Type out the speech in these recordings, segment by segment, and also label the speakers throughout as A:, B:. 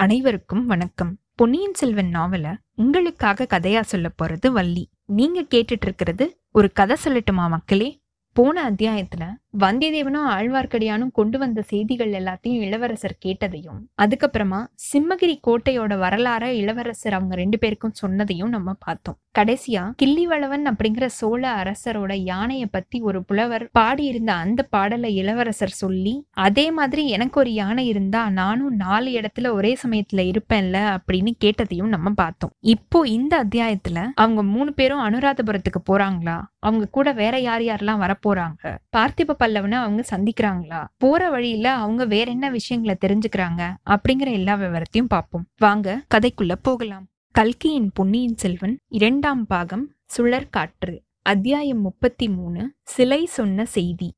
A: அனைவருக்கும் வணக்கம். பொன்னியின் செல்வன் நாவல உங்களுக்காக கதையா சொல்ல போறது வள்ளி. நீங்க கேட்டுட்டு இருக்கிறது ஒரு கதை சொல்லட்டுமா மக்களே? போன அத்தியாயத்துல வந்தியத்தேவனும் ஆழ்வார்க்கடியானும் கொண்டு வந்த செய்திகள் எல்லாத்தையும் இளவரசர் கேட்டதையும் அதுக்கப்புறமா சிம்மகிரி கோட்டையோட வரலாற இளவரசர் அவங்க ரெண்டு பேருக்கும் சொன்னதையும் நம்ம பார்த்தோம். கடைசியா கிள்ளிவளவன் அப்படிங்கிற சோழ அரசரோட யானைய பத்தி ஒரு புலவர் பாடியிருந்த அந்த பாடலை இளவரசர் சொல்லி அதே மாதிரி எனக்கு ஒரு யானை இருந்தா நானும் நாலு இடத்துல ஒரே சமயத்துல இருப்பேன்ல அப்படின்னு கேட்டதையும் நம்ம பார்த்தோம். இப்போ இந்த அத்தியாயத்துல அவங்க மூணு பேரும் அனுராதபுரத்துக்கு போறாங்களா? அவங்க கூட வேற யார் யாரெல்லாம் வரப்போறாங்க? பார்த்திப பல்லவனை அவங்க சந்திக்கிறாங்களா? போற வழியில அவங்க வேற என்ன விஷயங்களை தெரிஞ்சுக்கிறாங்க? அப்படிங்கிற எல்லா விவரத்தையும் பார்ப்போம். வாங்க கதைக்குள்ள போகலாம். கல்கியின் பொன்னியின் செல்வன் இரண்டாம் பாகம் சுழற்காற்று அத்தியாயம் முப்பத்தி மூணு சிலை சொன்ன செய்தி.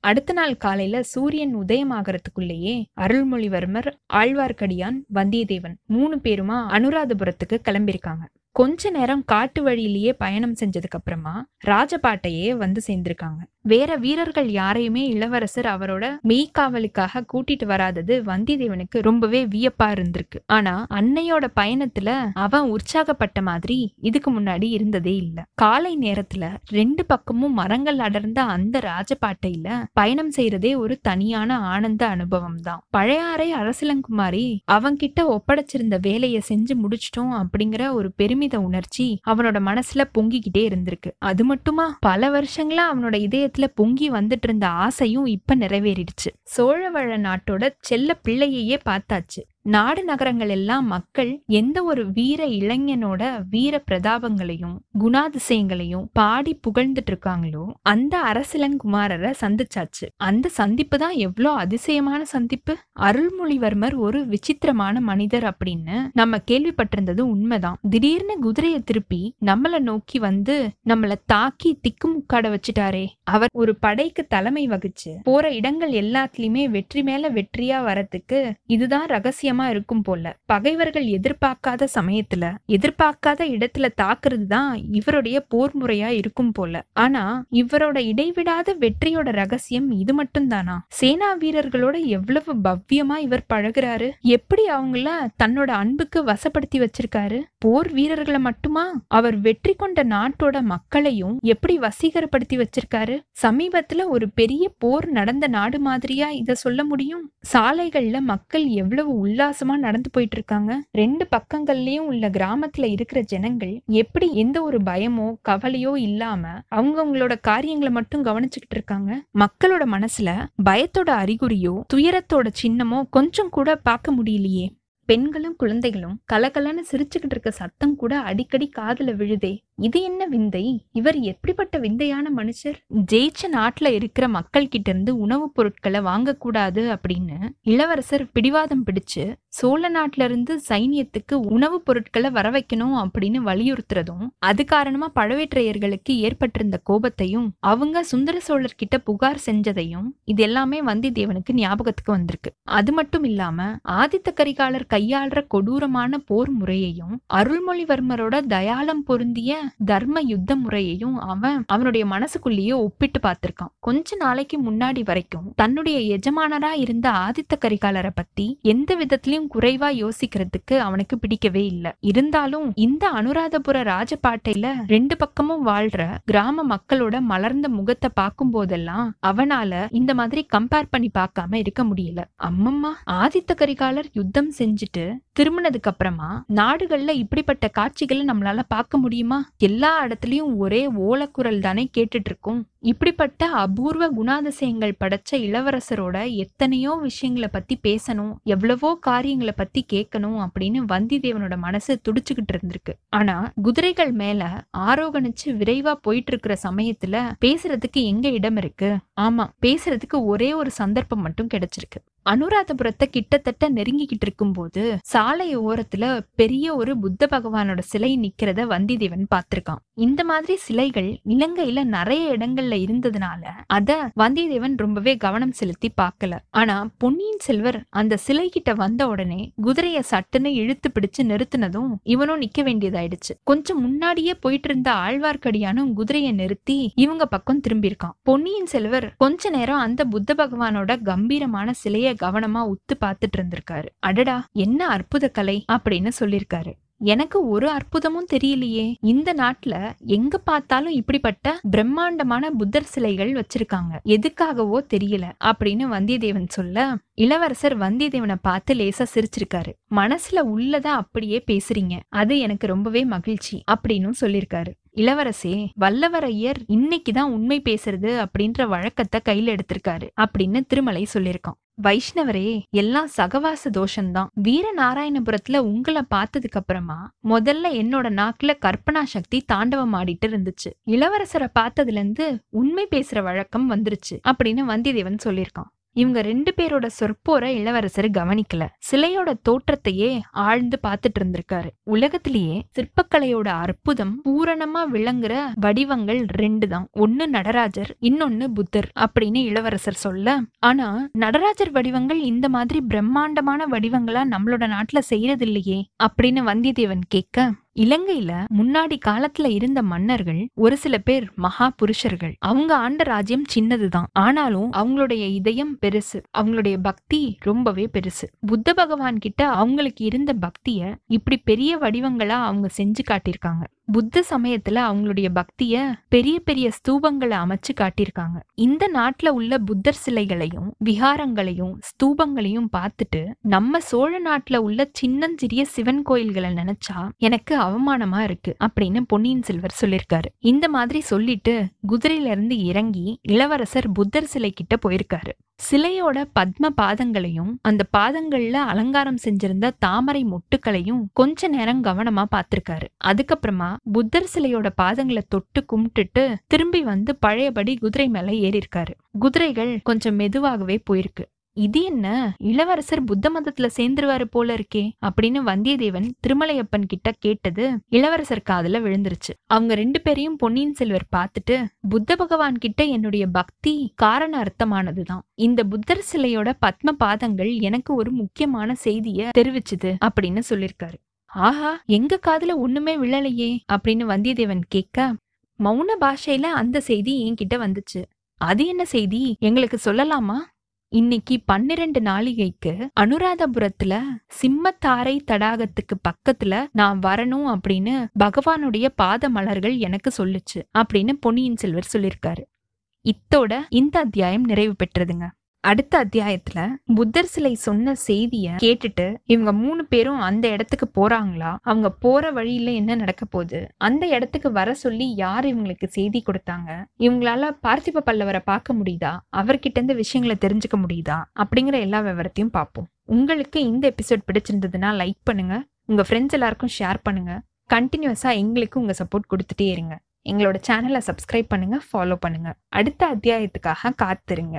A: அடுத்த நாள் காலையில சூரியன் உதயமாகறதுக்குள்ளேயே அருள்மொழிவர்மர் ஆழ்வார்க்கடியான் வந்தியத்தேவன் மூணு பேருமா அனுராதபுரத்துக்கு கிளம்பியிருக்காங்க. கொஞ்ச நேரம் காட்டு வழியிலேயே பயணம் செஞ்சதுக்கு அப்புறமா ராஜபாட்டையே வந்து சேர்ந்திருக்காங்க. வேற வீரர்கள் யாரையுமே இளவரசர் அவரோட மெய்க்காவலுக்காக கூட்டிட்டு வராதது வந்தியத்தேவனுக்கு ரொம்பவே வியப்பா இருந்திருக்கு. ஆனா அன்னையோட பயணத்துல அவன் உற்சாகப்பட்ட மாதிரி இதுக்கு முன்னாடி இருந்ததே இல்ல. காலை நேரத்துல ரெண்டு பக்கமும் மரங்கள் அடர்ந்த அந்த ராஜபாட்டையில பயணம் செய்யறதே ஒரு தனியான ஆனந்த அனுபவம் தான். பழையாறை அரசிலங்குமாரி அவன்கிட்ட ஒப்படைச்சிருந்த வேலையை செஞ்சு முடிச்சிட்டோம் அப்படிங்கிற ஒரு பெருமை பெருமித உணர்ச்சி அவனோட மனசுல பொங்கிக்கிட்டே இருந்திருக்கு. அது மட்டுமா? பல வருஷங்களா அவனோட இதயத்துல பொங்கி வந்துட்டு இருந்த ஆசையும் இப்ப நிறைவேறிடுச்சு. சோழவழ நாட்டோட செல்ல பிள்ளையையே பார்த்தாச்சு. நாடு நகரங்கள் எல்லாம் மக்கள் எந்த ஒரு வீர இளைஞனோட வீர பிரதாபங்களையும் குணாதிசயங்களையும் பாடி புகழ்ந்துட்டு இருக்காங்களோ அந்த அரசிலங்குமாரரை சந்திச்சாச்சு. அந்த சந்திப்பு தான் எவ்வளோ அதிசயமான சந்திப்பு? அருள்மொழிவர்மர் ஒரு விசித்திரமான மனிதர் அப்படின்னு நம்ம கேள்விப்பட்டிருந்தது உண்மைதான். திடீர்னு குதிரையை திருப்பி நம்மள நோக்கி வந்து நம்மள தாக்கி திக்குமுக்காட வச்சுட்டாரே. அவர் ஒரு படைக்கு தலைமை வகிச்சு போற இடங்கள் எல்லாத்துலயுமே வெற்றி மேல வெற்றியா வரத்துக்கு இதுதான் ரகசியம் இருக்கும் போல. பகைவர்கள் எதிர்பார்க்காத சமயத்துல எதிர்பார்க்காத இடத்துல தாக்குறது தான் இவருடைய போர் முறையா இருக்கும் போல. ஆனா இவரோட இடைவிடாத வெற்றியோட ரகசியம் இது மட்டும்தானா? சேனா வீரர்களோட எவ்வளவு பவ்யமா இவர் பழகுறாரு? எப்படி அவங்கள தன்னோட அன்புக்கு வசப்படுத்தி வச்சிருக்காரு? போர் வீரர்களை மட்டுமா? அவர் வெற்றி கொண்ட நாட்டோட மக்களையும் எப்படி வசீகரப்படுத்தி வச்சிருக்காரு? சமீபத்துல ஒரு பெரிய போர் நடந்த நாடு மாதிரியா இத சொல்ல முடியும்? சாலைகள்ல மக்கள் எவ்வளவு உள்ள உல்லாசமா நடந்து போயிட்டு இருக்காங்க ரெண்டு பக்கங்கள்லயும் உள்ள கிராமத்துல இருக்கிற ஜனங்கள் எப்படி எந்த ஒரு பயமோ கவலையோ இல்லாம அவங்கவங்களோட காரியங்களை மட்டும் கவனிச்சுக்கிட்டு இருக்காங்க மக்களோட மனசுல பயத்தோட அறிகுறியோ துயரத்தோட சின்னமோ கொஞ்சம் கூட பார்க்க முடியலையே. பெண்களும் குழந்தைகளும் கலகலன்னு சிரிச்சுக்கிட்டு இருக்க சத்தம் கூட அடிக்கடி காதுல விழுதே. இது என்ன விந்தை? இவர் எப்படிப்பட்ட விந்தையான மனுஷர்? ஜெயிச்ச நாட்டுல இருக்கிற மக்கள் கிட்ட இருந்து உணவுப் பொருட்களை வாங்கக்கூடாது அப்படின்னு இளவரசர் பிடிவாதம் பிடிச்சு சோழ நாட்டிலிருந்து சைனியத்துக்கு உணவுப் பொருட்களை வர வைக்கணும் அப்படின்னு வலியுறுத்துறதும் அது காரணமா பழவேற்றையர்களுக்கு ஏற்பட்டிருந்த கோபத்தையும் அவங்க சுந்தர சோழர் கிட்ட புகார் செஞ்சதையும் இது எல்லாமே வந்தித்தேவனுக்கு ஞாபகத்துக்கு வந்திருக்கு. அது மட்டும் இல்லாம ஆதித்த கரிகாலர் கையாளுற கொடூரமான போர் முறையையும் அருள்மொழிவர்மரோட தயாளம் பொருந்திய தர்ம யுத்த முறையையும் அவன் அவனுடைய மனசுக்குள்ளேயே ஒப்பிட்டு பார்த்திருக்கான். கொஞ்ச நாளைக்கு முன்னாடி வரைக்கும் தன்னுடைய எஜமானரா இருந்த ஆதித்த கரிகாலரை பத்தி எந்த விதத்திலையும் குறைவா யோசிக்கிறதுக்கு அவனுக்கு பிடிக்கவே இல்லை. இருந்தாலும் இந்த அனுராதபுர ராஜபாட்டையில ரெண்டு பக்கமும் வாழ்ற கிராம மக்களோட மலர்ந்த முகத்தை பார்க்கும் போதெல்லாம் அவனால இந்த மாதிரி கம்பேர் பண்ணி பார்க்காம இருக்க முடியல. அம்மம்மா ஆதித்த கரிகாலர் யுத்தம் செஞ்சுட்டு திரும்பினதுக்கு அப்புறமா நாடுகள்ல இப்படிப்பட்ட காட்சிகளை நம்மளால பார்க்க முடியுமா? எல்லா இடத்துலயும் ஒரே ஓலக்குரல் தானே கேட்டுட்டு இருக்கும். இப்படிப்பட்ட அபூர்வ குணாதிசயங்கள் படைச்ச இளவரசரோட எத்தனையோ விஷயங்களை பத்தி பேசணும் எவ்வளவோ காரியங்களை பத்தி கேட்கணும் அப்படின்னு வந்திதேவனோட மனசு துடிச்சுக்கிட்டு இருந்திருக்கு. ஆனா குதிரைகள் மேல ஆரோகணிச்சு விரைவா போயிட்டு இருக்கிற சமயத்துல பேசுறதுக்கு எங்க இடம் இருக்கு? ஆமா பேசுறதுக்கு ஒரே ஒரு சந்தர்ப்பம் மட்டும் கிடைச்சிருக்கு. அனுராதபுரத்தை கிட்டத்தட்ட நெருங்கிக்கிட்டு இருக்கும்போது சாலை ஓரத்துல பெரிய ஒரு புத்த பகவானோட சிலை நிக்கிறத வந்திதேவன் பார்த்திருக்கான். இந்த மாதிரி சிலைகள் இலங்கையில நிறைய இடங்கள்ல இருந்ததுனால அத வந்தியத்தேவன் ரொம்பவே கவனம் செலுத்தி பார்க்கல. ஆனா பொன்னியின் செல்வர் அந்த சிலை கிட்ட வந்த உடனே குதிரைய சட்டுன்னு இழுத்து பிடிச்சு நிறுத்தினதும் இவனும் நிக்க வேண்டியதாயிடுச்சு. கொஞ்சம் முன்னாடியே போயிட்டு இருந்த ஆழ்வார்க்கடியானும் குதிரைய நிறுத்தி இவங்க பக்கம் திரும்பியிருக்கான். பொன்னியின் செல்வர் கொஞ்ச நேரம் அந்த புத்த பகவானோட கம்பீரமான சிலையை சிலைய கவனமா உத்து பார்த்துட்டு இருந்திருக்காரு. அடடா என்ன அற்புத கலை அப்படின்னு சொல்லியிருக்காரு எனக்கு ஒரு அற்புதமும் தெரியலையே. இந்த நாட்டுல எங்க பார்த்தாலும் இப்படிப்பட்ட பிரம்மாண்டமான புத்தர் சிலைகள் வச்சிருக்காங்க. எதுக்காகவோ தெரியல அப்படின்னு வந்தியத்தேவன் சொல்ல இளவரசர் வந்தியத்தேவனை பார்த்து லேசா சிரிச்சிருக்காரு. மனசுல உள்ளதா அப்படியே பேசுறீங்க. அது எனக்கு ரொம்பவே மகிழ்ச்சி அப்படின்னு சொல்லியிருக்காரு இளவரசே வல்லவரையர் இன்னைக்குதான் உண்மை பேசுறது அப்படின்ற வழக்கத்தை கையில எடுத்திருக்காரு அப்படின்னு திருமலை சொல்லியிருக்கான். வைஷ்ணவரே எல்லாம் சகவாச தோஷம்தான். வீரநாராயணபுரத்துல உங்களை பார்த்ததுக்கு அப்புறமா முதல்ல என்னோட நாக்குல கற்பனா சக்தி தாண்டவம் ஆடிட்டு இருந்துச்சு. இளவரசரை பார்த்ததுல இருந்து உண்மை பேசுற வழக்கம் வந்துருச்சு அப்படின்னு வந்தியத்தேவன் சொல்லியிருக்கான். இவங்க ரெண்டு பேரோட சொற்போரை இளவரசர் கவனிக்கல. சிலையோட தோற்றத்தையே ஆழ்ந்து பார்த்துட்டு இருந்திருக்காரு. உலகத்திலேயே சிற்பக்கலையோட அற்புதம் பூரணமா விளங்குற வடிவங்கள் ரெண்டு தான். ஒன்னு நடராஜர் இன்னொன்னு புத்தர் அப்படின்னு இளவரசர் சொல்ல. ஆனா நடராஜர் வடிவங்கள் இந்த மாதிரி பிரம்மாண்டமான வடிவங்களா நம்மளோட நாட்டுல செய்யறது இல்லையே அப்படின்னு வந்தியத்தேவன் கேட்க இலங்கையில முன்னாடி காலத்துல இருந்த மன்னர்கள் ஒரு சில பேர் மகா புருஷர்கள் அவங்க ஆண்ட ராஜ்யம் சின்னதுதான். ஆனாலும் அவங்களுடைய இதயம் பெருசு. அவங்களுடைய பக்தி ரொம்பவே பெருசு. புத்த பகவான் கிட்ட அவங்களுக்கு இருந்த பக்திய இப்படி பெரிய வடிவங்களா அவங்க செஞ்சு காட்டியிருக்காங்க. புத்த சமயத்துல அவங்களுடைய பக்திய பெரிய பெரிய ஸ்தூபங்களை அமைச்சு காட்டியிருக்காங்க. இந்த நாட்டுல உள்ள புத்தர் சிலைகளையும் விகாரங்களையும் ஸ்தூபங்களையும் பார்த்துட்டு நம்ம சோழ நாட்டுல உள்ள சின்னஞ்சிறிய சிவன் கோயில்களை நினைச்சா எனக்கு அவமானமா இருக்கு அப்படின்னு பொன்னியின் செல்வர் சொல்லியிருக்காரு. இந்த மாதிரி சொல்லிட்டு குதிரையில இருந்து இறங்கி இளவரசர் புத்தர் சிலை கிட்ட போயிருக்காரு. சிலையோட பத்ம பாதங்களையும் அந்த பாதங்கள்ல அலங்காரம் செஞ்சிருந்த தாமரை மொட்டுக்களையும் கொஞ்ச நேரம் கவனமா பார்த்திருக்காரு. அதுக்கப்புறமா புத்தர் சிலையோட பாதங்களை தொட்டு கும்பிட்டுட்டு திரும்பி வந்து பழையபடி குதிரை மேல ஏறியிருக்காரு. குதிரைகள் கொஞ்சம் மெதுவாகவே போயிருக்கு. இது என்ன? இளவரசர் புத்த மதத்துல சேர்ந்துருவாரு போல இருக்கே அப்படின்னு வந்தியத்தேவன் திருமலையப்பன் கிட்ட கேட்டது இளவரசர் காதுல விழுந்துருச்சு. அவங்க ரெண்டு பேரையும் பொன்னியின் செல்வர் பார்த்துட்டு புத்த பகவான் கிட்ட என்னுடைய பக்தி காரண அர்த்தமானதுதான். இந்த புத்தர் சிலையோட பத்ம பாதங்கள் எனக்கு ஒரு முக்கியமான செய்திய தெரிவிச்சுது அப்படின்னு சொல்லியிருக்காரு ஆஹா எங்க காதுல ஒண்ணுமே விழலையே அப்படின்னு வந்தியத்தேவன் கேட்க மௌன பாஷையில அந்த செய்தி என்கிட்ட வந்துச்சு. அது என்ன செய்தி? எங்களுக்கு சொல்லலாமா? இன்னைக்கு பன்னிரண்டு நாளிகைக்கு அனுராதபுரத்துல சிம்மத்தாரை தடாகத்துக்கு பக்கத்துல நான் வரணும் அப்படின்னு பகவானுடைய பாத மலர்கள் எனக்கு சொல்லுச்சு அப்படின்னு பொன்னியின் செல்வர் சொல்லியிருக்காரு. இத்தோட இந்த அத்தியாயம் நிறைவு பெற்றதுங்க. அடுத்த அத்தியாயத்துல புத்தர் சிலை சொன்ன செய்திய கேட்டுட்டு இவங்க மூணு பேரும் அந்த இடத்துக்கு போறாங்களா? அவங்க போற வழியில என்ன நடக்க போகுது? அந்த இடத்துக்கு வர சொல்லி யார் இவங்களுக்கு செய்தி கொடுத்தாங்க? இவங்களால பார்த்திப பல்லவரை பார்க்க முடியுதா? அவர்கிட்ட இருந்து விஷயங்களை தெரிஞ்சுக்க முடியுதா? அப்படிங்கிற எல்லா விவரத்தையும் பார்ப்போம். உங்களுக்கு இந்த எபிசோட் பிடிச்சிருந்ததுன்னா லைக் பண்ணுங்க. உங்க ஃப்ரெண்ட்ஸ் எல்லாருக்கும் ஷேர் பண்ணுங்க. கண்டினியூஸா எங்களுக்கு உங்க சப்போர்ட் கொடுத்துட்டே இருங்க. எங்களோட சேனலை சப்ஸ்கிரைப் பண்ணுங்க ஃபாலோ பண்ணுங்க. அடுத்த அத்தியாயத்துக்காக காத்திருங்க.